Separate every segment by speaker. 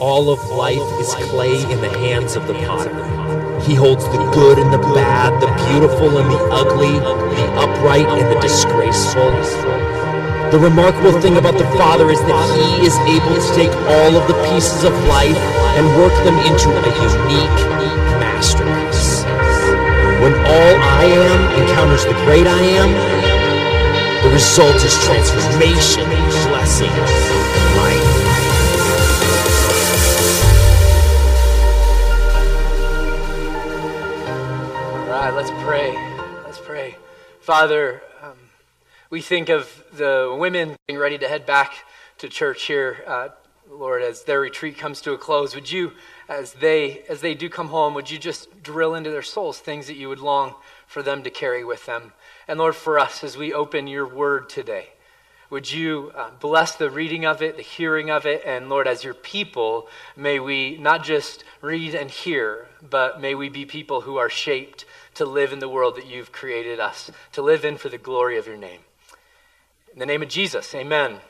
Speaker 1: All of life is clay in the hands of the potter. He holds the good and the bad, the beautiful and the ugly, the upright and the disgraceful. The remarkable thing about the Father is that He is able to take all of the pieces of life and work them into a unique masterpiece. When all I am encounters the great I am, the result is transformation, blessing,
Speaker 2: Let's pray. Let's pray. Father, um, we think of the women getting ready to head back to church here, uh, Lord, as their retreat comes to a close. Would you, as they as they do come home, would you just drill into their souls things that you would long for them to carry with them? And Lord, for us, as we open your word today, would you uh, bless the reading of it, the hearing of it, and Lord, as your people, may we not just read and hear, but may we be people who are shaped to live in the world that you've created us, to live in for the glory of your name. In the name of Jesus, amen.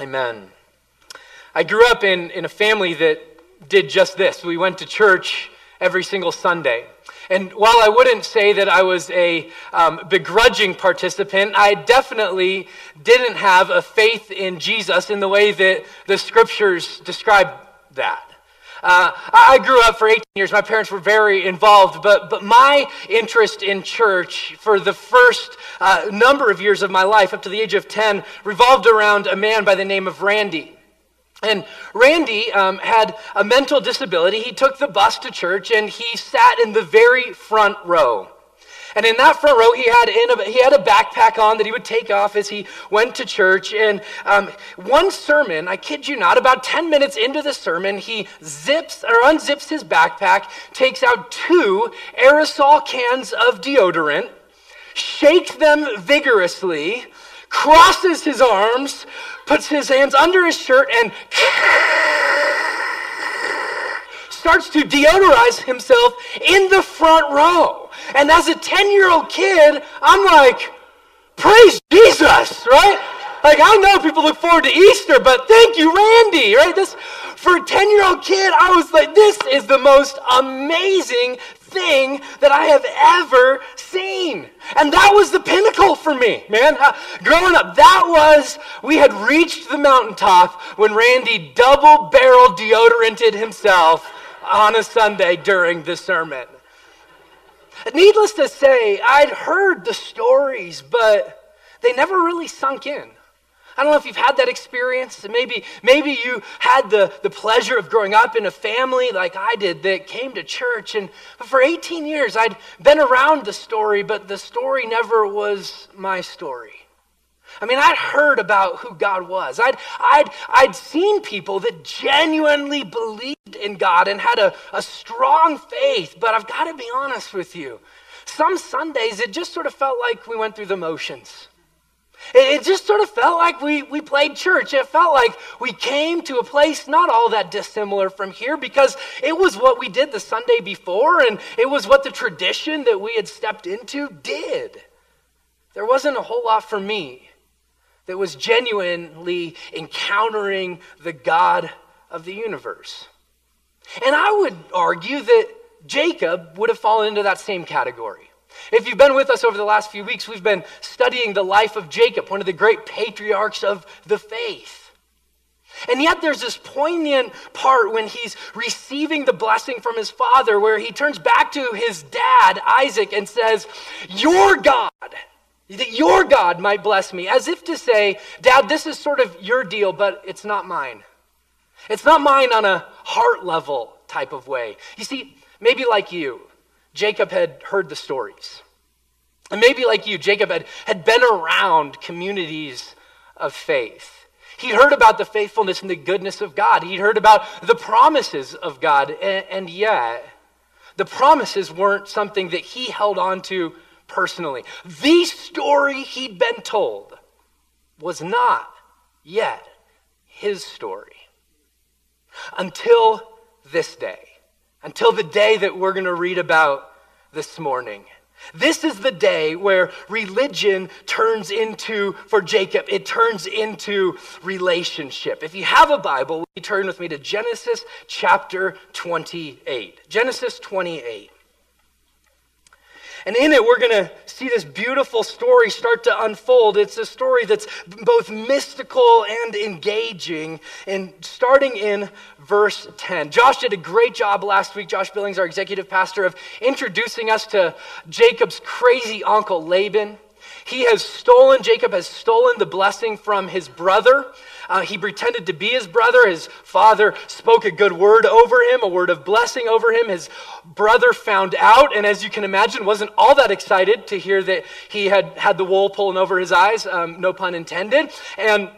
Speaker 2: Amen. amen. I grew up in, in a family that did just this. We went to church every single Sunday. And while I wouldn't say that I was a um, begrudging participant, I definitely didn't have a faith in Jesus in the way that the scriptures describe that. Uh, I grew up for 18 years. My parents were very involved, but, but my interest in church for the first uh, number of years of my life, up to the age of 10, revolved around a man by the name of Randy. And Randy um, had a mental disability. He took the bus to church and he sat in the very front row. And in that front row, he had, a, he had a backpack on that he would take off as he went to church. And um, one sermon, I kid you not, about 10 minutes into the sermon, he zips or unzips his backpack, takes out two aerosol cans of deodorant, shakes them vigorously, crosses his arms, puts his hands under his shirt, and starts to deodorize himself in the front row. And as a 10 year old kid, I'm like, praise Jesus, right? Like, I know people look forward to Easter, but thank you, Randy, right? This, for a 10 year old kid, I was like, this is the most amazing thing that I have ever seen. And that was the pinnacle for me, man. Uh, growing up, that was, we had reached the mountaintop when Randy double barrel deodoranted himself on a Sunday during the sermon. Needless to say, I'd heard the stories, but they never really sunk in. I don't know if you've had that experience. Maybe, maybe you had the, the pleasure of growing up in a family like I did that came to church. And for 18 years, I'd been around the story, but the story never was my story. I mean, I'd heard about who God was. I'd, I'd, I'd seen people that genuinely believed in God and had a, a strong faith, but I've got to be honest with you. Some Sundays, it just sort of felt like we went through the motions. It just sort of felt like we, we played church. It felt like we came to a place not all that dissimilar from here because it was what we did the Sunday before and it was what the tradition that we had stepped into did. There wasn't a whole lot for me that was genuinely encountering the God of the universe. And I would argue that Jacob would have fallen into that same category. If you've been with us over the last few weeks, we've been studying the life of Jacob, one of the great patriarchs of the faith. And yet, there's this poignant part when he's receiving the blessing from his father, where he turns back to his dad, Isaac, and says, Your God, that your God might bless me, as if to say, Dad, this is sort of your deal, but it's not mine. It's not mine on a heart level type of way. You see, maybe like you, Jacob had heard the stories. And maybe like you, Jacob had, had been around communities of faith. He'd heard about the faithfulness and the goodness of God. He'd heard about the promises of God. And, and yet, the promises weren't something that he held on to personally. The story he'd been told was not yet his story until this day until the day that we're going to read about this morning. This is the day where religion turns into, for Jacob, it turns into relationship. If you have a Bible, turn with me to Genesis chapter 28. Genesis 28. And in it, we're going to see this beautiful story start to unfold. It's a story that's both mystical and engaging. And starting in verse 10. Josh did a great job last week. Josh Billings, our executive pastor, of introducing us to Jacob's crazy uncle Laban. He has stolen, Jacob has stolen the blessing from his brother. Uh, he pretended to be his brother. His father spoke a good word over him, a word of blessing over him. His brother found out, and as you can imagine, wasn't all that excited to hear that he had had the wool pulling over his eyes, um, no pun intended. And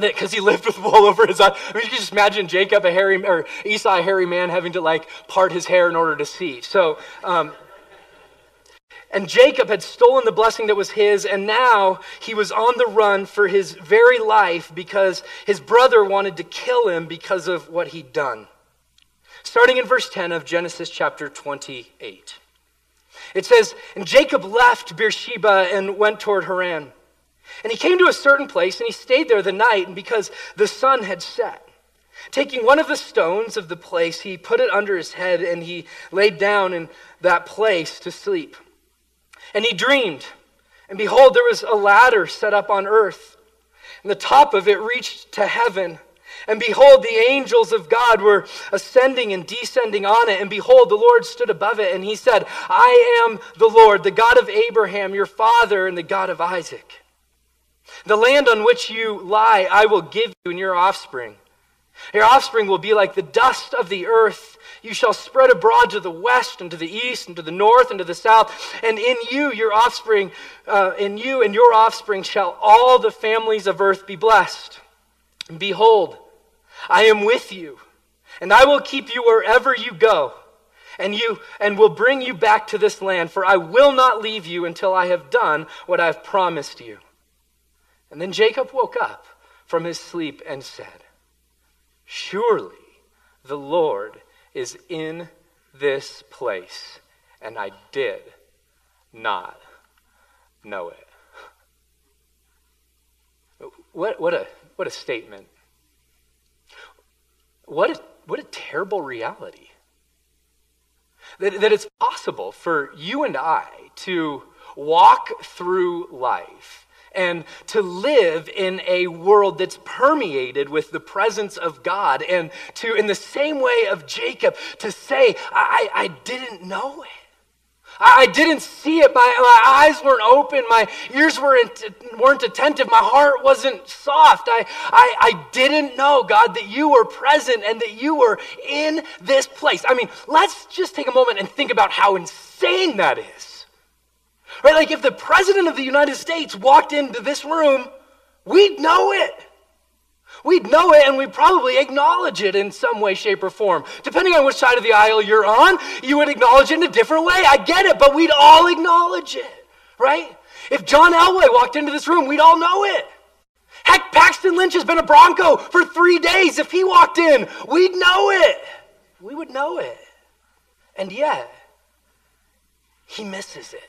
Speaker 2: that because he lived with wool over his eyes. I mean, you can just imagine Jacob, a hairy, or Esau, a hairy man, having to like part his hair in order to see. So, um, and Jacob had stolen the blessing that was his, and now he was on the run for his very life because his brother wanted to kill him because of what he'd done. Starting in verse 10 of Genesis chapter 28. It says, And Jacob left Beersheba and went toward Haran. And he came to a certain place, and he stayed there the night, and because the sun had set. Taking one of the stones of the place, he put it under his head, and he laid down in that place to sleep. And he dreamed, and behold, there was a ladder set up on earth, and the top of it reached to heaven. And behold, the angels of God were ascending and descending on it. And behold, the Lord stood above it, and he said, I am the Lord, the God of Abraham, your father, and the God of Isaac. The land on which you lie, I will give you and your offspring. Your offspring will be like the dust of the earth. You shall spread abroad to the west and to the east and to the north and to the south. And in you, your offspring, uh, in you and your offspring shall all the families of earth be blessed. And behold, I am with you, and I will keep you wherever you go, and you and will bring you back to this land. For I will not leave you until I have done what I have promised you. And then Jacob woke up from his sleep and said, Surely the Lord is in this place, and I did not know it. What, what, a, what a statement. What a, what a terrible reality. That, that it's possible for you and I to walk through life and to live in a world that's permeated with the presence of God, and to, in the same way of Jacob, to say, I, I didn't know it. I didn't see it. My, my eyes weren't open. My ears weren't, weren't attentive. My heart wasn't soft. I, I, I didn't know, God, that you were present and that you were in this place. I mean, let's just take a moment and think about how insane that is. Right? Like if the president of the United States walked into this room, we'd know it. We'd know it and we'd probably acknowledge it in some way, shape, or form. Depending on which side of the aisle you're on, you would acknowledge it in a different way. I get it, but we'd all acknowledge it, right? If John Elway walked into this room, we'd all know it. Heck, Paxton Lynch has been a Bronco for three days. If he walked in, we'd know it. We would know it. And yet, he misses it.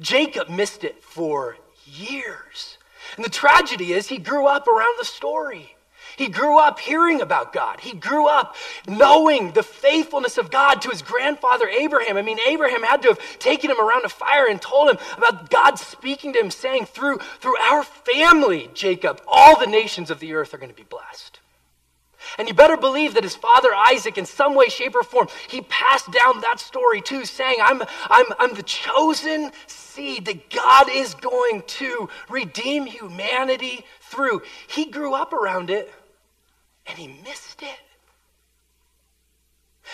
Speaker 2: Jacob missed it for years. And the tragedy is, he grew up around the story. He grew up hearing about God. He grew up knowing the faithfulness of God to his grandfather Abraham. I mean, Abraham had to have taken him around a fire and told him about God speaking to him, saying, Through, through our family, Jacob, all the nations of the earth are going to be blessed. And you better believe that his father Isaac, in some way, shape, or form, he passed down that story too, saying, I'm, I'm, I'm the chosen seed that God is going to redeem humanity through. He grew up around it and he missed it.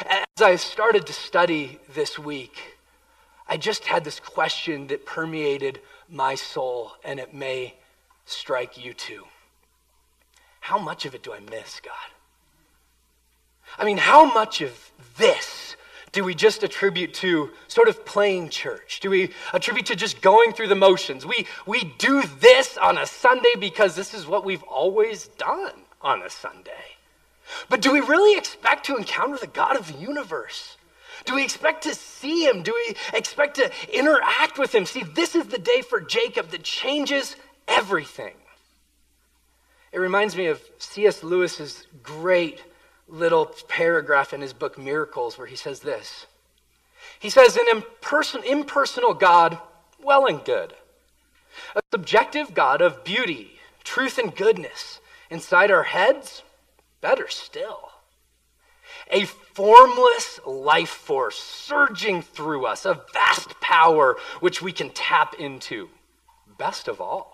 Speaker 2: As I started to study this week, I just had this question that permeated my soul, and it may strike you too. How much of it do I miss, God? I mean, how much of this do we just attribute to sort of playing church? Do we attribute to just going through the motions? We, we do this on a Sunday because this is what we've always done on a Sunday. But do we really expect to encounter the God of the universe? Do we expect to see him? Do we expect to interact with him? See, this is the day for Jacob that changes everything. It reminds me of C.S. Lewis's great little paragraph in his book Miracles where he says this. He says, An imperson- impersonal God, well and good. A subjective God of beauty, truth, and goodness inside our heads, better still. A formless life force surging through us, a vast power which we can tap into. Best of all.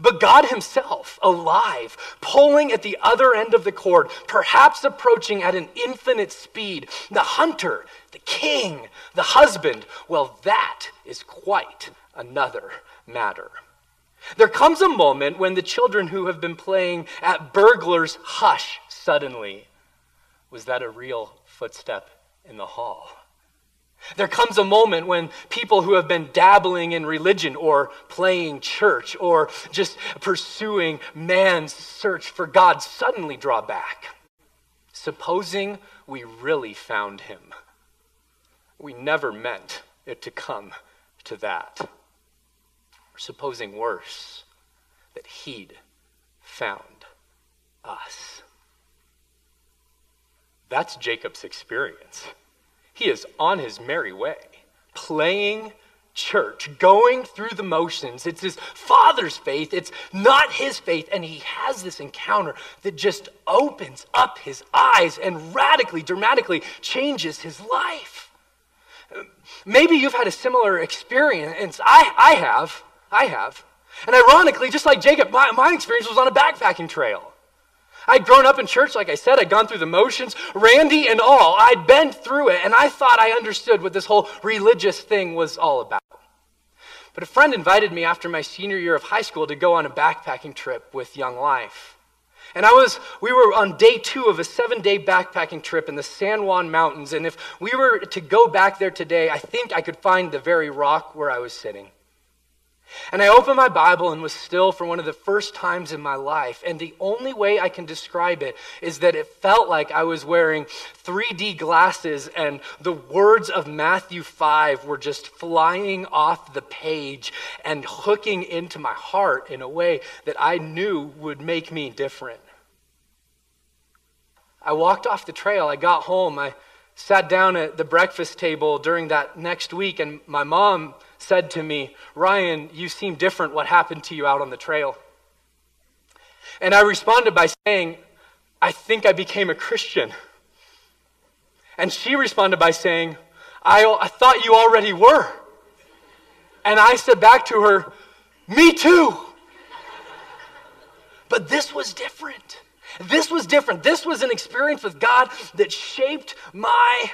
Speaker 2: But God Himself, alive, pulling at the other end of the cord, perhaps approaching at an infinite speed, the hunter, the king, the husband, well, that is quite another matter. There comes a moment when the children who have been playing at burglars hush suddenly. Was that a real footstep in the hall? There comes a moment when people who have been dabbling in religion or playing church or just pursuing man's search for God suddenly draw back. Supposing we really found him. We never meant it to come to that. Or supposing worse, that he'd found us. That's Jacob's experience. He is on his merry way, playing church, going through the motions. It's his father's faith, it's not his faith. And he has this encounter that just opens up his eyes and radically, dramatically changes his life. Maybe you've had a similar experience. I, I have. I have. And ironically, just like Jacob, my, my experience was on a backpacking trail. I'd grown up in church, like I said, I'd gone through the motions, Randy and all. I'd been through it, and I thought I understood what this whole religious thing was all about. But a friend invited me after my senior year of high school to go on a backpacking trip with Young Life. And I was, we were on day two of a seven day backpacking trip in the San Juan Mountains. And if we were to go back there today, I think I could find the very rock where I was sitting. And I opened my Bible and was still for one of the first times in my life. And the only way I can describe it is that it felt like I was wearing 3D glasses and the words of Matthew 5 were just flying off the page and hooking into my heart in a way that I knew would make me different. I walked off the trail. I got home. I sat down at the breakfast table during that next week, and my mom said to me, Ryan, you seem different. What happened to you out on the trail? And I responded by saying, I think I became a Christian. And she responded by saying, I, I thought you already were. And I said back to her, Me too. But this was different. This was different. This was an experience with God that shaped my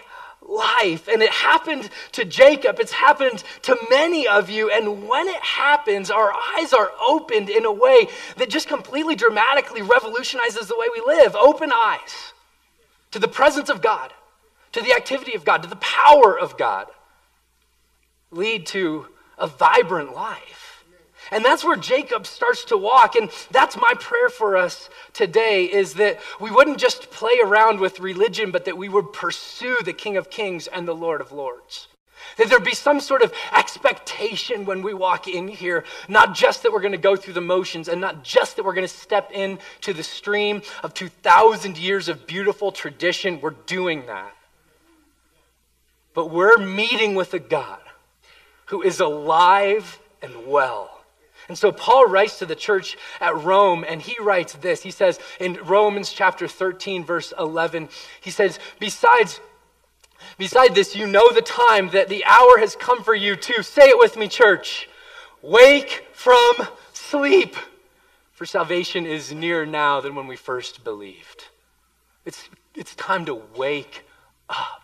Speaker 2: life. And it happened to Jacob. It's happened to many of you. And when it happens, our eyes are opened in a way that just completely dramatically revolutionizes the way we live. Open eyes to the presence of God, to the activity of God, to the power of God lead to a vibrant life. And that's where Jacob starts to walk. And that's my prayer for us today is that we wouldn't just play around with religion, but that we would pursue the King of Kings and the Lord of Lords. That there be some sort of expectation when we walk in here, not just that we're going to go through the motions and not just that we're going to step into the stream of 2,000 years of beautiful tradition. We're doing that. But we're meeting with a God who is alive and well and so Paul writes to the church at Rome, and he writes this. He says in Romans chapter 13, verse 11, he says, Besides, beside this, you know the time that the hour has come for you to, say it with me, church, wake from sleep. For salvation is nearer now than when we first believed. It's, it's time to wake up.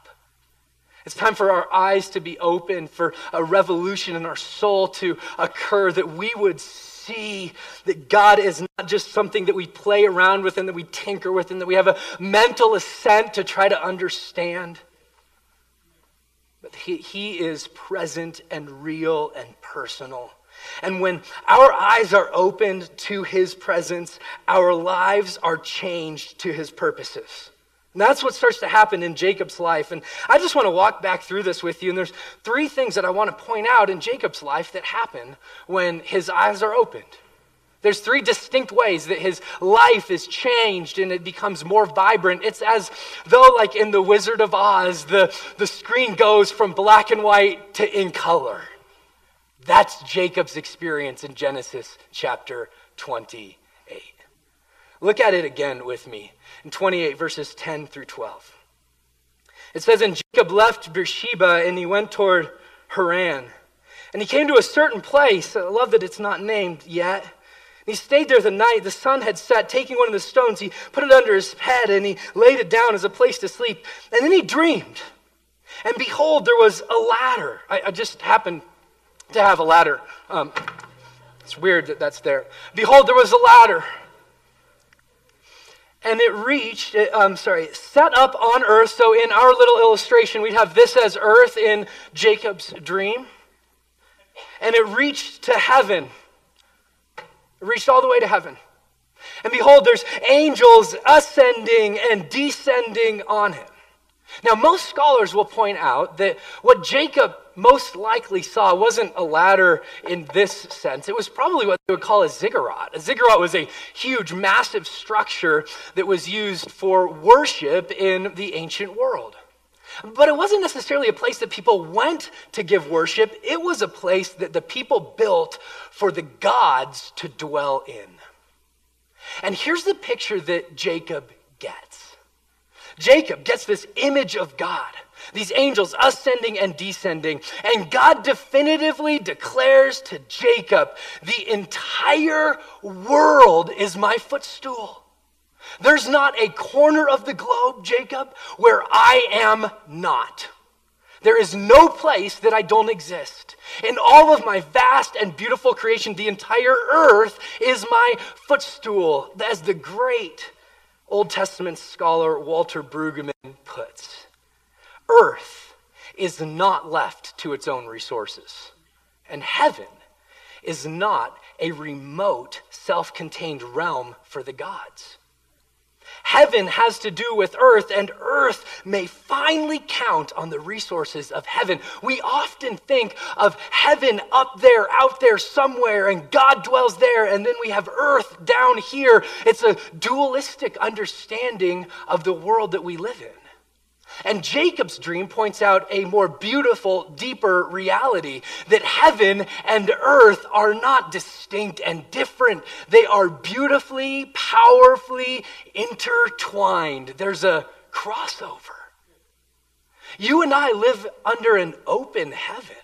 Speaker 2: It's time for our eyes to be open, for a revolution in our soul to occur, that we would see that God is not just something that we play around with and that we tinker with and that we have a mental assent to try to understand. But he, he is present and real and personal. And when our eyes are opened to His presence, our lives are changed to His purposes. And that's what starts to happen in Jacob's life. And I just want to walk back through this with you. And there's three things that I want to point out in Jacob's life that happen when his eyes are opened. There's three distinct ways that his life is changed and it becomes more vibrant. It's as though, like in The Wizard of Oz, the, the screen goes from black and white to in color. That's Jacob's experience in Genesis chapter 28. Look at it again with me in 28, verses 10 through 12. It says, And Jacob left Beersheba and he went toward Haran. And he came to a certain place. I love that it's not named yet. He stayed there the night. The sun had set. Taking one of the stones, he put it under his head and he laid it down as a place to sleep. And then he dreamed. And behold, there was a ladder. I, I just happened to have a ladder. Um, it's weird that that's there. Behold, there was a ladder. And it reached, uh, I'm sorry, set up on earth. So in our little illustration, we'd have this as earth in Jacob's dream. And it reached to heaven. It reached all the way to heaven. And behold, there's angels ascending and descending on him. Now, most scholars will point out that what Jacob most likely saw wasn't a ladder in this sense. It was probably what they would call a ziggurat. A ziggurat was a huge, massive structure that was used for worship in the ancient world. But it wasn't necessarily a place that people went to give worship, it was a place that the people built for the gods to dwell in. And here's the picture that Jacob Jacob gets this image of God, these angels ascending and descending, and God definitively declares to Jacob, The entire world is my footstool. There's not a corner of the globe, Jacob, where I am not. There is no place that I don't exist. In all of my vast and beautiful creation, the entire earth is my footstool, as the great Old Testament scholar Walter Brueggemann puts. Earth is not left to its own resources, and heaven is not a remote, self contained realm for the gods. Heaven has to do with earth, and earth may finally count on the resources of heaven. We often think of heaven up there, out there somewhere, and God dwells there, and then we have earth down here. It's a dualistic understanding of the world that we live in. And Jacob's dream points out a more beautiful, deeper reality that heaven and earth are not distinct and different. They are beautifully, powerfully intertwined. There's a crossover. You and I live under an open heaven.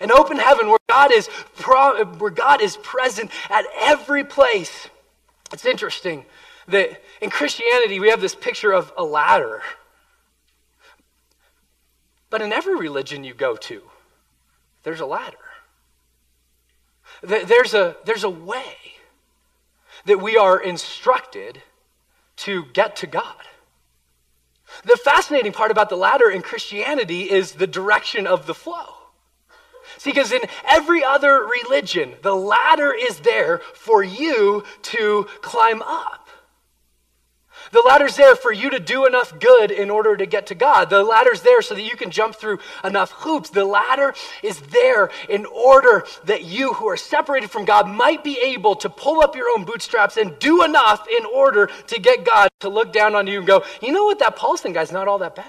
Speaker 2: An open heaven where God is, pro- where God is present at every place. It's interesting that in Christianity we have this picture of a ladder but in every religion you go to, there's a ladder. There's a, there's a way that we are instructed to get to God. The fascinating part about the ladder in Christianity is the direction of the flow. See, because in every other religion, the ladder is there for you to climb up. The ladder's there for you to do enough good in order to get to God. The ladder's there so that you can jump through enough hoops. The ladder is there in order that you who are separated from God might be able to pull up your own bootstraps and do enough in order to get God to look down on you and go, you know what, that Paulson guy's not all that bad.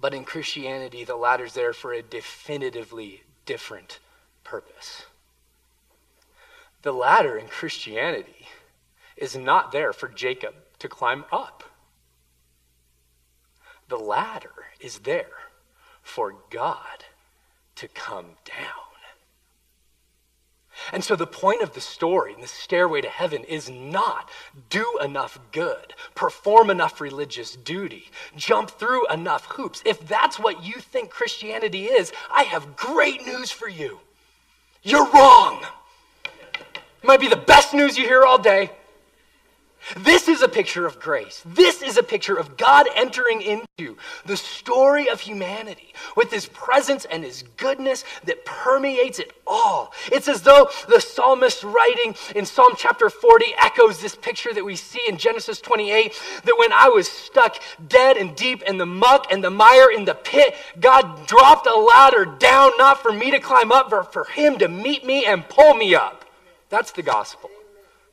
Speaker 2: But in Christianity, the ladder's there for a definitively different purpose. The ladder in Christianity is not there for Jacob to climb up. The ladder is there for God to come down. And so, the point of the story and the stairway to heaven is not do enough good, perform enough religious duty, jump through enough hoops. If that's what you think Christianity is, I have great news for you. You're wrong. It might be the best news you hear all day. This is a picture of grace. This is a picture of God entering into the story of humanity with his presence and his goodness that permeates it all. It's as though the psalmist writing in Psalm chapter 40 echoes this picture that we see in Genesis 28 that when I was stuck dead and deep in the muck and the mire in the pit, God dropped a ladder down, not for me to climb up, but for him to meet me and pull me up. That's the gospel.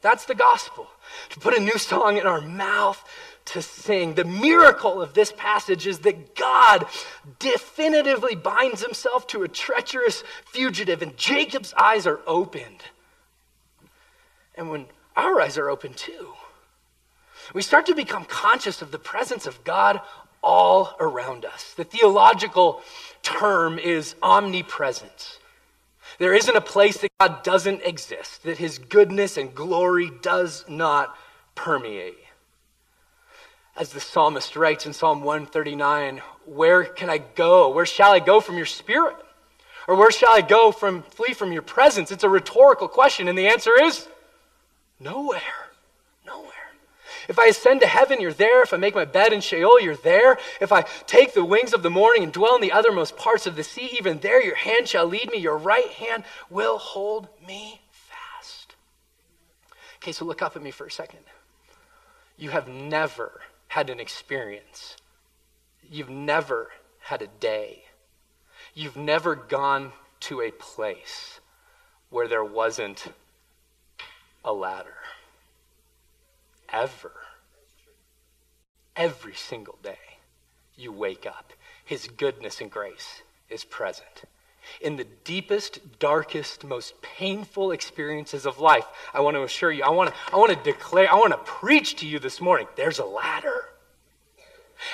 Speaker 2: That's the gospel to put a new song in our mouth to sing. The miracle of this passage is that God definitively binds himself to a treacherous fugitive, and Jacob's eyes are opened. And when our eyes are open too, we start to become conscious of the presence of God all around us. The theological term is omnipresence. There isn't a place that God doesn't exist, that his goodness and glory does not permeate. As the psalmist writes in Psalm 139, where can I go? Where shall I go from your spirit? Or where shall I go from flee from your presence? It's a rhetorical question, and the answer is nowhere. If I ascend to heaven, you're there. If I make my bed in Sheol, you're there. If I take the wings of the morning and dwell in the uttermost parts of the sea, even there your hand shall lead me. Your right hand will hold me fast. Okay, so look up at me for a second. You have never had an experience, you've never had a day, you've never gone to a place where there wasn't a ladder ever. Every single day you wake up, His goodness and grace is present. In the deepest, darkest, most painful experiences of life, I want to assure you, I want to, I want to declare, I want to preach to you this morning there's a ladder.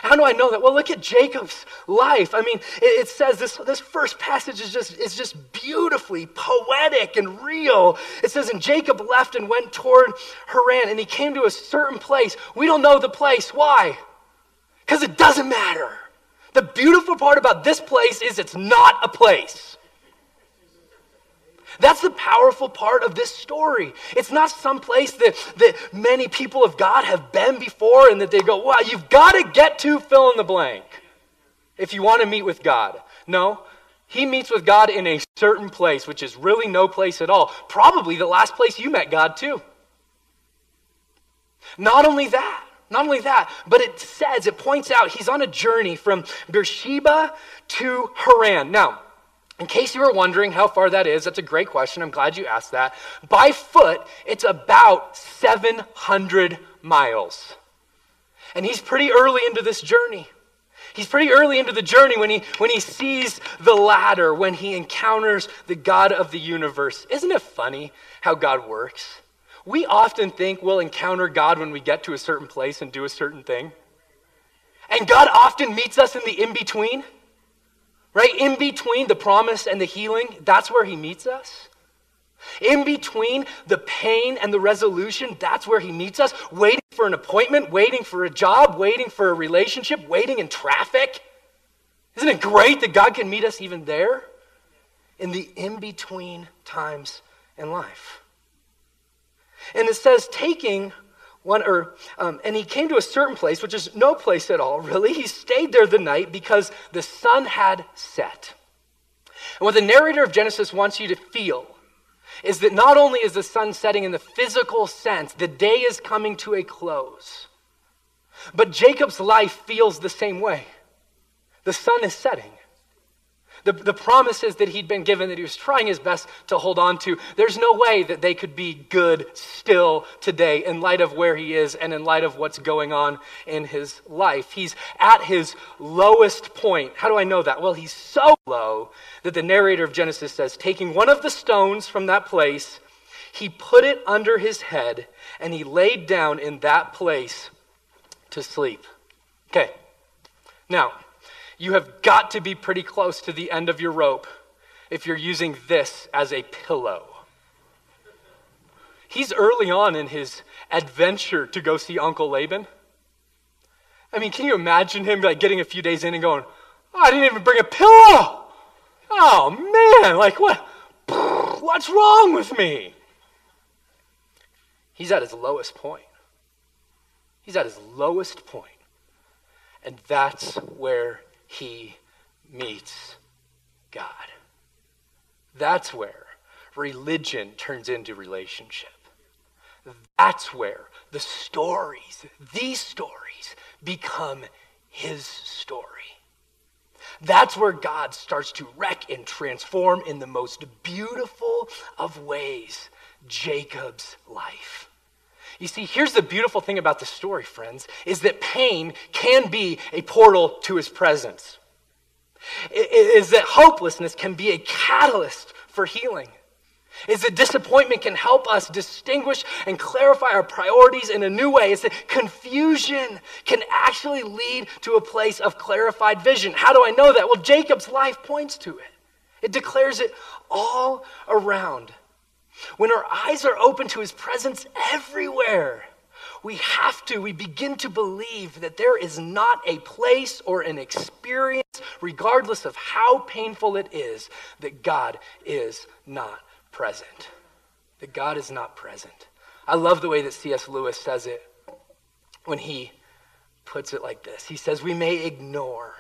Speaker 2: How do I know that? Well, look at Jacob's life. I mean, it, it, says this, this first passage is just, is just beautifully poetic and real. It says, And Jacob left and went toward Haran, and he came to a certain place. We don't know the place. Why? Because it doesn't matter. The beautiful part about this place is it's not a place. That's the powerful part of this story. It's not some place that, that many people of God have been before and that they go, wow, you've got to get to fill in the blank if you want to meet with God. No, he meets with God in a certain place, which is really no place at all. Probably the last place you met God, too. Not only that, not only that, but it says, it points out he's on a journey from Beersheba to Haran. Now, in case you were wondering how far that is, that's a great question. I'm glad you asked that. By foot, it's about 700 miles. And he's pretty early into this journey. He's pretty early into the journey when he, when he sees the ladder, when he encounters the God of the universe. Isn't it funny how God works? We often think we'll encounter God when we get to a certain place and do a certain thing. And God often meets us in the in between. Right? In between the promise and the healing, that's where he meets us. In between the pain and the resolution, that's where he meets us. Waiting for an appointment, waiting for a job, waiting for a relationship, waiting in traffic. Isn't it great that God can meet us even there? In the in between times in life. And it says, taking one or um, and he came to a certain place which is no place at all really. He stayed there the night because the sun had set. And what the narrator of genesis wants you to feel is that not only is the sun setting in the physical sense the day is coming to a close but jacob's life feels the same way. The sun is setting the, the promises that he'd been given that he was trying his best to hold on to, there's no way that they could be good still today in light of where he is and in light of what's going on in his life. He's at his lowest point. How do I know that? Well, he's so low that the narrator of Genesis says, taking one of the stones from that place, he put it under his head and he laid down in that place to sleep. Okay. Now, you have got to be pretty close to the end of your rope if you're using this as a pillow. He's early on in his adventure to go see Uncle Laban. I mean, can you imagine him like getting a few days in and going, oh, I didn't even bring a pillow. Oh man, like what? What's wrong with me? He's at his lowest point. He's at his lowest point. And that's where he meets God. That's where religion turns into relationship. That's where the stories, these stories, become his story. That's where God starts to wreck and transform in the most beautiful of ways Jacob's life. You see, here's the beautiful thing about the story, friends, is that pain can be a portal to his presence. Is that hopelessness can be a catalyst for healing is that disappointment can help us distinguish and clarify our priorities in a new way. Is that confusion can actually lead to a place of clarified vision. How do I know that? Well, Jacob's life points to it, it declares it all around. When our eyes are open to his presence everywhere, we have to, we begin to believe that there is not a place or an experience, regardless of how painful it is, that God is not present, that God is not present. I love the way that C.S. Lewis says it when he puts it like this He says, We may ignore,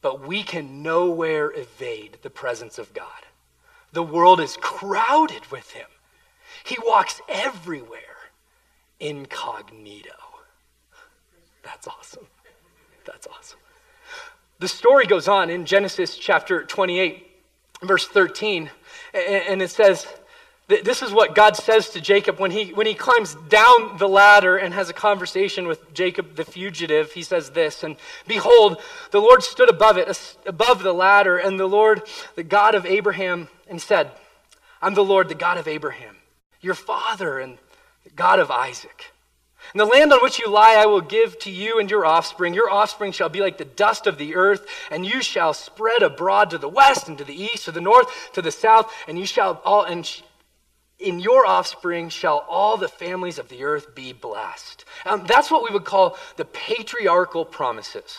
Speaker 2: but we can nowhere evade the presence of God. The world is crowded with him, he walks everywhere incognito. That's awesome. That's awesome. The story goes on in Genesis chapter 28, verse 13. And it says, this is what God says to Jacob when he, when he climbs down the ladder and has a conversation with Jacob the fugitive. He says this, and behold, the Lord stood above it, above the ladder, and the Lord, the God of Abraham, and said, I'm the Lord, the God of Abraham, your father, and the God of Isaac. And the land on which you lie I will give to you and your offspring. Your offspring shall be like the dust of the earth, and you shall spread abroad to the west and to the east, to the north, to the south, and you shall all and in your offspring shall all the families of the earth be blessed. Um, that's what we would call the patriarchal promises.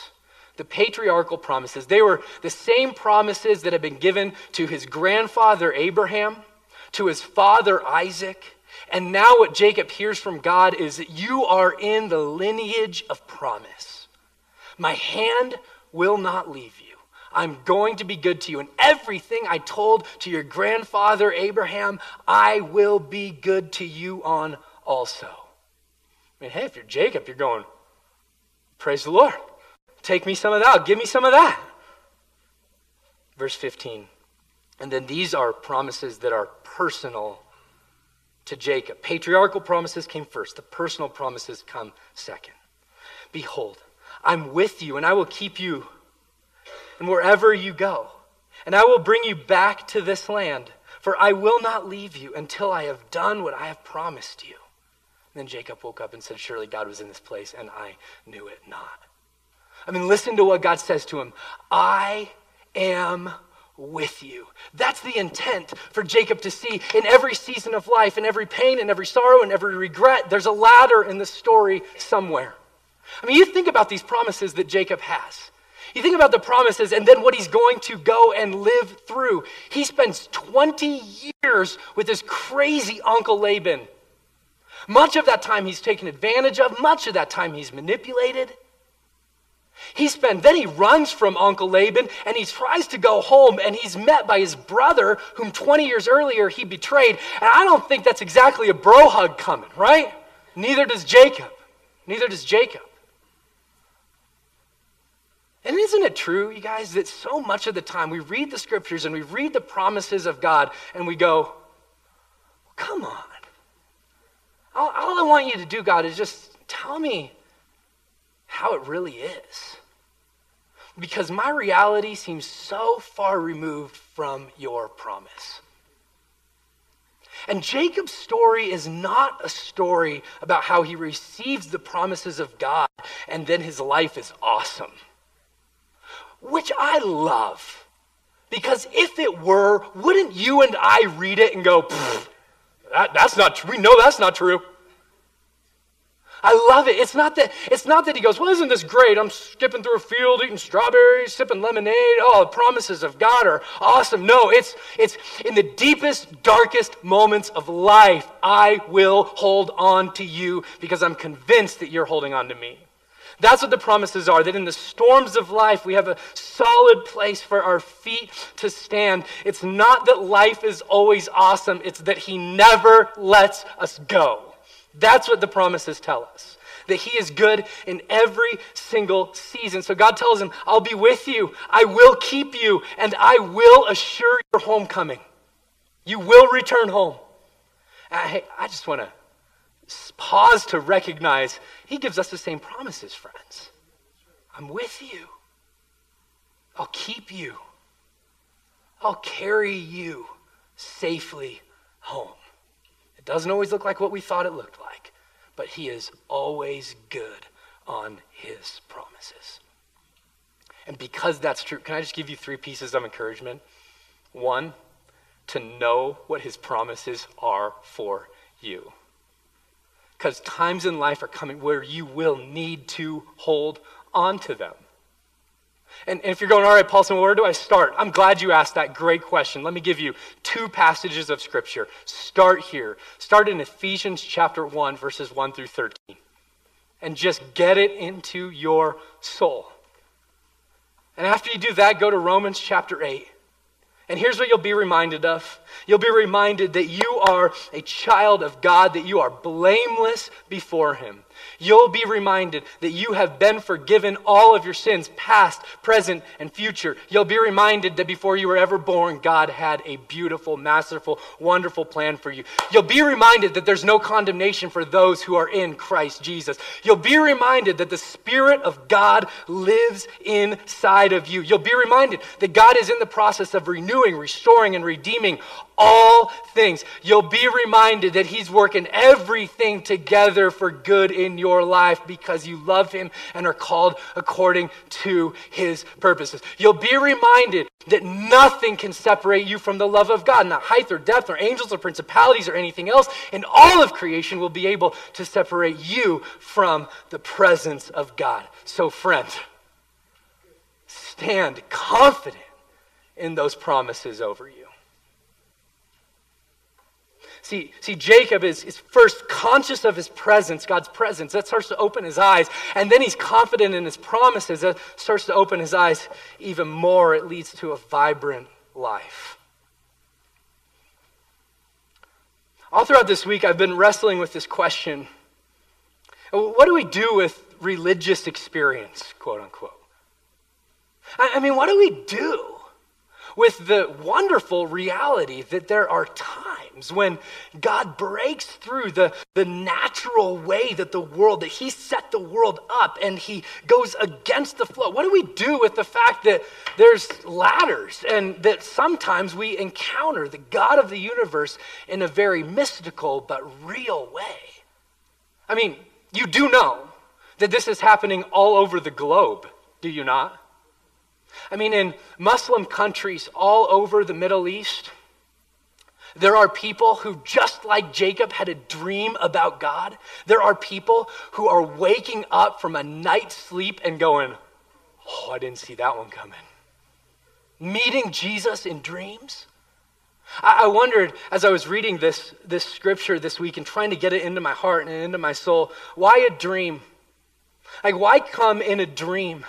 Speaker 2: The patriarchal promises. They were the same promises that had been given to his grandfather Abraham, to his father Isaac, and now, what Jacob hears from God is that you are in the lineage of promise. My hand will not leave you. I'm going to be good to you. And everything I told to your grandfather Abraham, I will be good to you on also. I mean, hey, if you're Jacob, you're going, praise the Lord. Take me some of that. Give me some of that. Verse 15. And then these are promises that are personal to Jacob. Patriarchal promises came first, the personal promises come second. Behold, I'm with you, and I will keep you and wherever you go, and I will bring you back to this land, for I will not leave you until I have done what I have promised you. And then Jacob woke up and said, Surely God was in this place, and I knew it not. I mean, listen to what God says to him I am with you. That's the intent for Jacob to see in every season of life, in every pain, in every sorrow, in every regret. There's a ladder in the story somewhere. I mean, you think about these promises that Jacob has. You think about the promises and then what he's going to go and live through. He spends 20 years with his crazy uncle Laban. Much of that time he's taken advantage of, much of that time he's manipulated. He spent, then he runs from Uncle Laban and he tries to go home and he's met by his brother, whom 20 years earlier he betrayed. And I don't think that's exactly a bro hug coming, right? Neither does Jacob. Neither does Jacob. And isn't it true, you guys, that so much of the time we read the scriptures and we read the promises of God and we go, come on. All, all I want you to do, God, is just tell me how it really is. Because my reality seems so far removed from your promise. And Jacob's story is not a story about how he receives the promises of God and then his life is awesome, which I love. Because if it were, wouldn't you and I read it and go, that, that's not true? We know that's not true. I love it. It's not that it's not that he goes, "Well, isn't this great? I'm skipping through a field eating strawberries, sipping lemonade. Oh, the promises of God are awesome." No, it's it's in the deepest darkest moments of life, I will hold on to you because I'm convinced that you're holding on to me. That's what the promises are that in the storms of life, we have a solid place for our feet to stand. It's not that life is always awesome, it's that He never lets us go. That's what the promises tell us. That he is good in every single season. So God tells him, I'll be with you, I will keep you, and I will assure your homecoming. You will return home. I, I just want to pause to recognize he gives us the same promises, friends. I'm with you. I'll keep you. I'll carry you safely home. It doesn't always look like what we thought it looked like, but he is always good on his promises. And because that's true, can I just give you three pieces of encouragement? One, to know what his promises are for you. Because times in life are coming where you will need to hold on to them. And, and if you're going, all right, Paulson, where do I start? I'm glad you asked that great question. Let me give you two passages of Scripture. Start here. Start in Ephesians chapter 1, verses 1 through 13. And just get it into your soul. And after you do that, go to Romans chapter 8. And here's what you'll be reminded of you'll be reminded that you are a child of God, that you are blameless before Him. You'll be reminded that you have been forgiven all of your sins, past, present, and future. You'll be reminded that before you were ever born, God had a beautiful, masterful, wonderful plan for you. You'll be reminded that there's no condemnation for those who are in Christ Jesus. You'll be reminded that the Spirit of God lives inside of you. You'll be reminded that God is in the process of renewing, restoring, and redeeming all things. You'll be reminded that He's working everything together for good in your life because you love Him and are called according to His purposes. You'll be reminded that nothing can separate you from the love of God, not height or depth or angels or principalities or anything else, and all of creation will be able to separate you from the presence of God. So, friend, stand confident in those promises over you. See, see Jacob is, is first conscious of his presence, God's presence. That starts to open his eyes. And then he's confident in his promises. That starts to open his eyes even more. It leads to a vibrant life. All throughout this week, I've been wrestling with this question what do we do with religious experience, quote unquote? I, I mean, what do we do with the wonderful reality that there are times? when God breaks through the, the natural way that the world, that He set the world up and He goes against the flow. What do we do with the fact that there's ladders and that sometimes we encounter the God of the universe in a very mystical but real way? I mean, you do know that this is happening all over the globe, do you not? I mean, in Muslim countries all over the Middle East, there are people who, just like Jacob, had a dream about God. There are people who are waking up from a night's sleep and going, Oh, I didn't see that one coming. Meeting Jesus in dreams. I, wondered as I was reading this, this scripture this week and trying to get it into my heart and into my soul why a dream? Like, why come in a dream?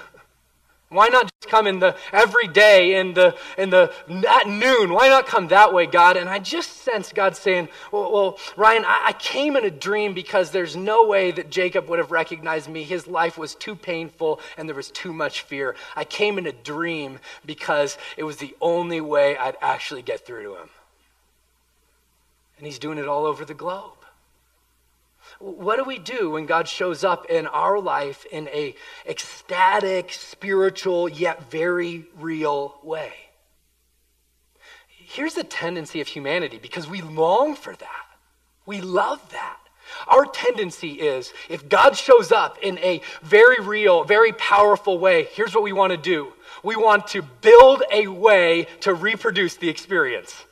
Speaker 2: Why not just come in the every day in the in the at noon? Why not come that way, God? And I just sense God saying, "Well, well Ryan, I, I came in a dream because there's no way that Jacob would have recognized me. His life was too painful and there was too much fear. I came in a dream because it was the only way I'd actually get through to him." And He's doing it all over the globe. What do we do when God shows up in our life in a ecstatic, spiritual, yet very real way? Here's the tendency of humanity because we long for that. We love that. Our tendency is if God shows up in a very real, very powerful way, here's what we want to do. We want to build a way to reproduce the experience.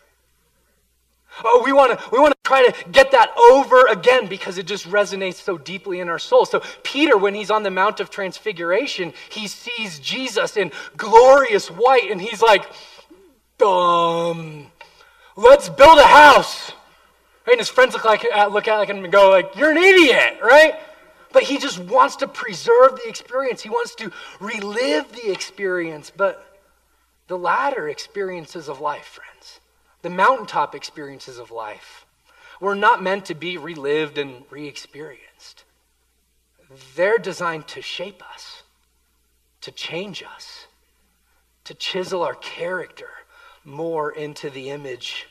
Speaker 2: Oh, we want to we want to try to get that over again because it just resonates so deeply in our soul. So, Peter, when he's on the Mount of Transfiguration, he sees Jesus in glorious white, and he's like, um, let's build a house. Right? And his friends look, like, uh, look at him and go, like, you're an idiot, right? But he just wants to preserve the experience. He wants to relive the experience. But the ladder experiences of life, friends, the mountaintop experiences of life, were not meant to be relived and re experienced. They're designed to shape us, to change us, to chisel our character more into the image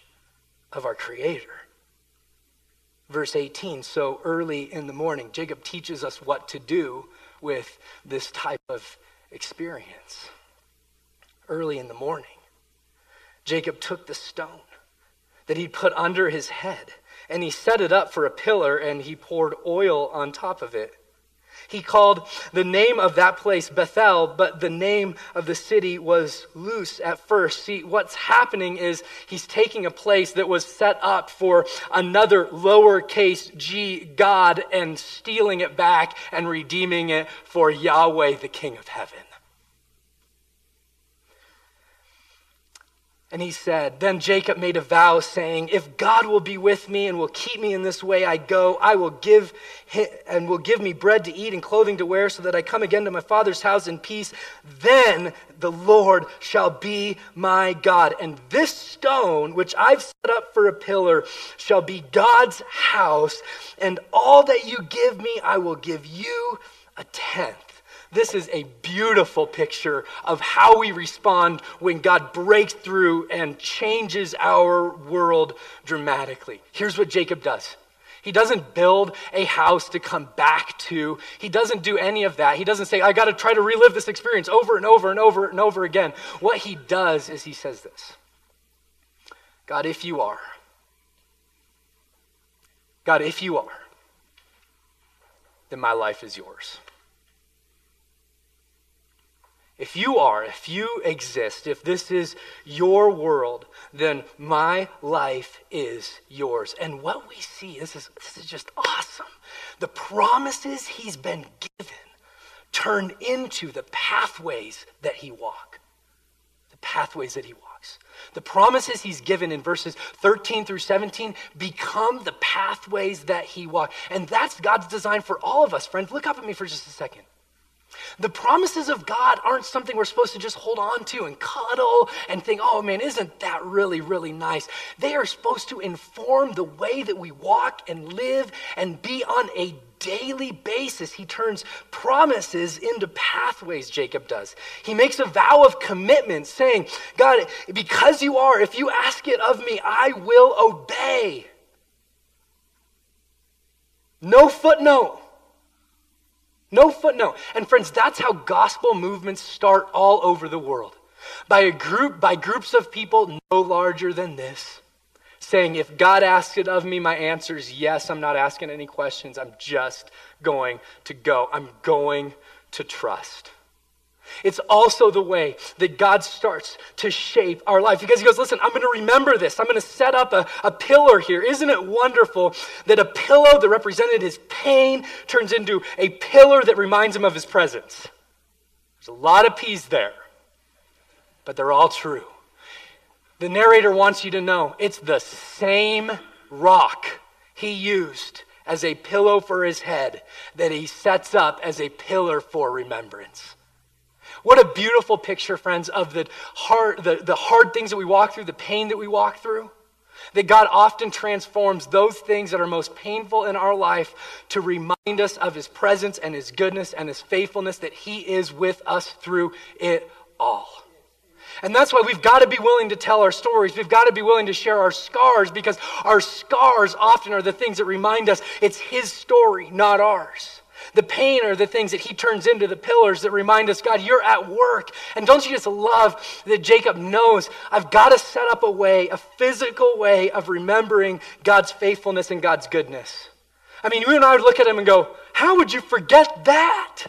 Speaker 2: of our Creator. Verse 18 so early in the morning, Jacob teaches us what to do with this type of experience. Early in the morning, Jacob took the stone that he'd put under his head and he set it up for a pillar and he poured oil on top of it. He called the name of that place Bethel, but the name of the city was Luz at first. See, what's happening is he's taking a place that was set up for another lowercase g God and stealing it back and redeeming it for Yahweh, the King of heaven. And he said, Then Jacob made a vow, saying, If God will be with me and will keep me in this way I go, I will give and will give me bread to eat and clothing to wear, so that I come again to my father's house in peace. Then the Lord shall be my God. And this stone, which I've set up for a pillar, shall be God's house. And all that you give me, I will give you a tenth. This is a beautiful picture of how we respond when God breaks through and changes our world dramatically. Here's what Jacob does. He doesn't build a house to come back to. He doesn't do any of that. He doesn't say, I got to try to relive this experience over and over and over and over again. What he does is he says this God, if you are, God, if you are, then my life is yours. If you are, if you exist, if this is your world, then my life is yours. And what we see, this is, this is just awesome. The promises he's been given turn into the pathways that he walk. The pathways that he walks. The promises he's given in verses 13 through 17 become the pathways that he walks. And that's God's design for all of us, friends. Look up at me for just a second. The promises of God aren't something we're supposed to just hold on to and cuddle and think, oh man, isn't that really, really nice? They are supposed to inform the way that we walk and live and be on a daily basis. He turns promises into pathways, Jacob does. He makes a vow of commitment, saying, God, because you are, if you ask it of me, I will obey. No footnote. No footnote. And friends, that's how gospel movements start all over the world. By a group, by groups of people no larger than this, saying, if God asks it of me, my answer is yes. I'm not asking any questions. I'm just going to go. I'm going to trust. It's also the way that God starts to shape our life because He goes, Listen, I'm going to remember this. I'm going to set up a, a pillar here. Isn't it wonderful that a pillow that represented His pain turns into a pillar that reminds Him of His presence? There's a lot of P's there, but they're all true. The narrator wants you to know it's the same rock He used as a pillow for His head that He sets up as a pillar for remembrance. What a beautiful picture, friends, of the hard, the, the hard things that we walk through, the pain that we walk through. That God often transforms those things that are most painful in our life to remind us of His presence and His goodness and His faithfulness, that He is with us through it all. And that's why we've got to be willing to tell our stories. We've got to be willing to share our scars because our scars often are the things that remind us it's His story, not ours. The pain are the things that he turns into the pillars that remind us, God, you're at work. And don't you just love that Jacob knows I've got to set up a way, a physical way of remembering God's faithfulness and God's goodness. I mean, you and I would look at him and go, How would you forget that?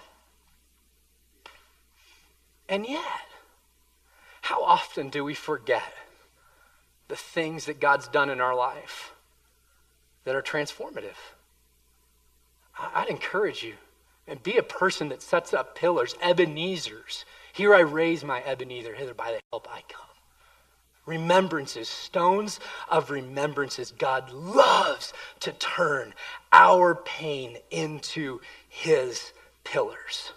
Speaker 2: And yet, how often do we forget the things that God's done in our life? that are transformative. I'd encourage you and be a person that sets up pillars, Ebenezer's. Here I raise my Ebenezer, hither by the help I come. Remembrances, stones of remembrances. God loves to turn our pain into his pillars.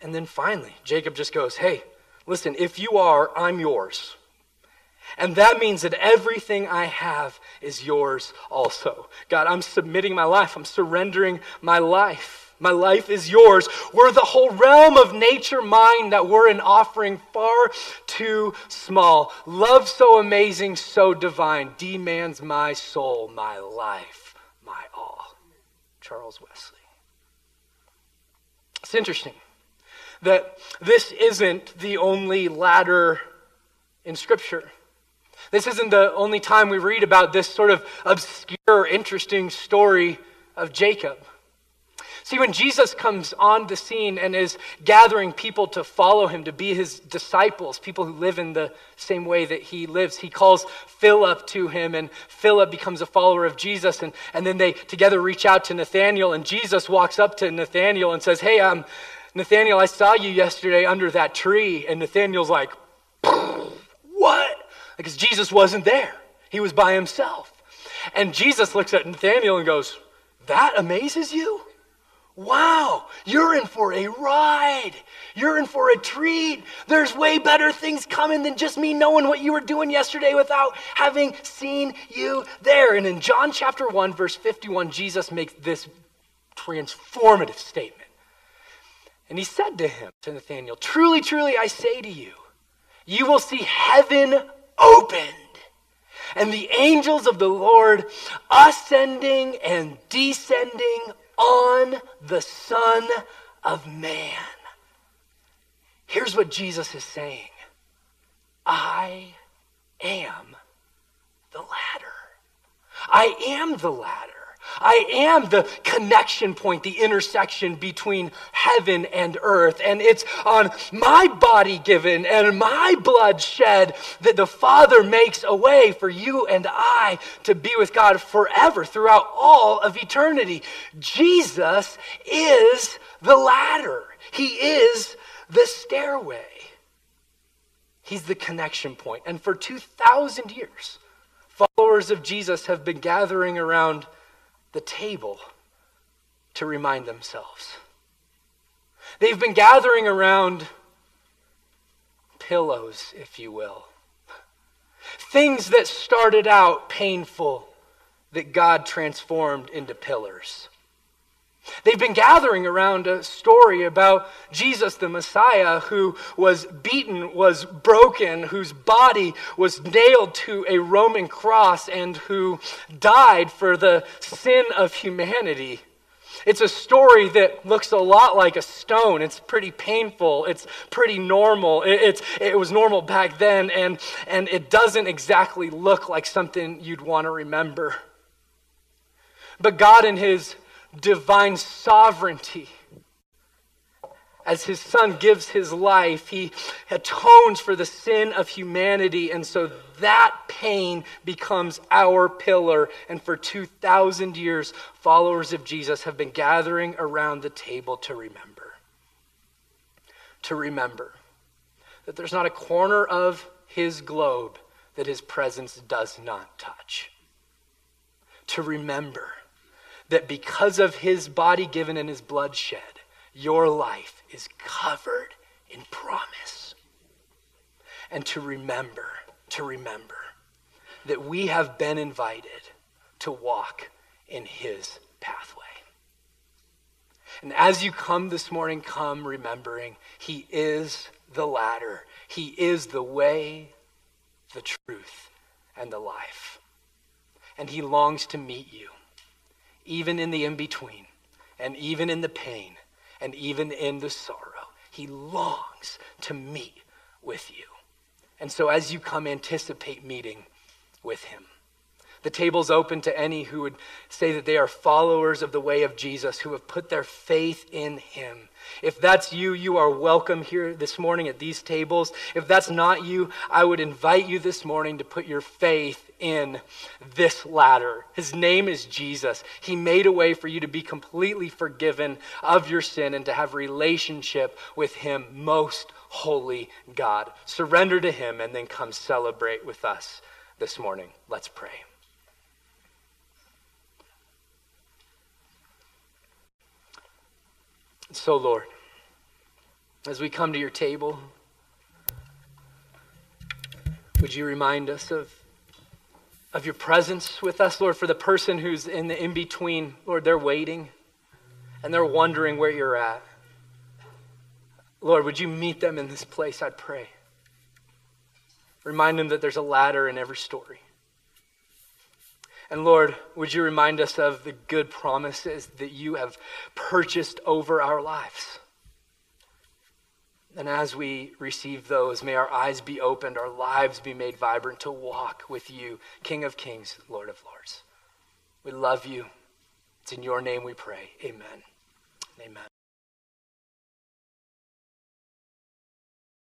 Speaker 2: And then finally, Jacob just goes, Hey, listen, if you are, I'm yours. And that means that everything I have is yours also. God, I'm submitting my life. I'm surrendering my life. My life is yours. We're the whole realm of nature mind that we're an offering far too small. Love so amazing, so divine, demands my soul, my life, my all. Charles Wesley. It's interesting that this isn't the only ladder in Scripture. This isn't the only time we read about this sort of obscure, interesting story of Jacob. See, when Jesus comes on the scene and is gathering people to follow him, to be his disciples, people who live in the same way that he lives, he calls Philip to him, and Philip becomes a follower of Jesus. And, and then they together reach out to Nathanael, and Jesus walks up to Nathanael and says, Hey, um, Nathanael, I saw you yesterday under that tree. And Nathanael's like, What? Because Jesus wasn't there, he was by himself. And Jesus looks at Nathanael and goes, That amazes you? Wow, you're in for a ride. You're in for a treat. There's way better things coming than just me knowing what you were doing yesterday without having seen you there. And in John chapter 1, verse 51, Jesus makes this transformative statement. And he said to him, to Nathanael, Truly, truly, I say to you, you will see heaven opened and the angels of the Lord ascending and descending on the Son of Man. Here's what Jesus is saying I am the ladder. I am the ladder. I am the connection point, the intersection between heaven and earth. And it's on my body given and my blood shed that the Father makes a way for you and I to be with God forever throughout all of eternity. Jesus is the ladder, He is the stairway. He's the connection point. And for 2,000 years, followers of Jesus have been gathering around the table to remind themselves. They've been gathering around pillows, if you will. Things that started out painful that God transformed into pillars. They've been gathering around a story about Jesus the Messiah who was beaten, was broken, whose body was nailed to a Roman cross, and who died for the sin of humanity. It's a story that looks a lot like a stone. It's pretty painful. It's pretty normal. It, it's, it was normal back then, and, and it doesn't exactly look like something you'd want to remember. But God, in His divine sovereignty. As his son gives his life, he atones for the sin of humanity. And so that pain becomes our pillar. And for 2,000 years, followers of Jesus have been gathering around the table to remember. To remember that there's not a corner of his globe that his presence does not touch. To remember that because of his body given and his blood shed, your life is covered in promise. And to remember, to remember that we have been invited to walk in his pathway. And as you come this morning, come remembering he is the ladder, he is the way, the truth, and the life. And he longs to meet you even in the in between, and even in the pain, and even in the sorrow. He longs to meet with you. And so, as you come, anticipate meeting with him. The table's open to any who would say that they are followers of the way of Jesus, who have put their faith in him. If that's you, you are welcome here this morning at these tables. If that's not you, I would invite you this morning to put your faith in this ladder. His name is Jesus. He made a way for you to be completely forgiven of your sin and to have relationship with him, most holy God. Surrender to him and then come celebrate with us this morning. Let's pray. So, Lord, as we come to your table, would you remind us of, of your presence with us, Lord, for the person who's in the in between, Lord, they're waiting and they're wondering where you're at. Lord, would you meet them in this place, I pray. Remind them that there's a ladder in every story. And Lord, would you remind us of the good promises that you have purchased over our lives? And as we receive those, may our eyes be opened, our lives be made vibrant to walk with you, King of Kings, Lord of Lords. We love you. It's in your name we pray. Amen. Amen.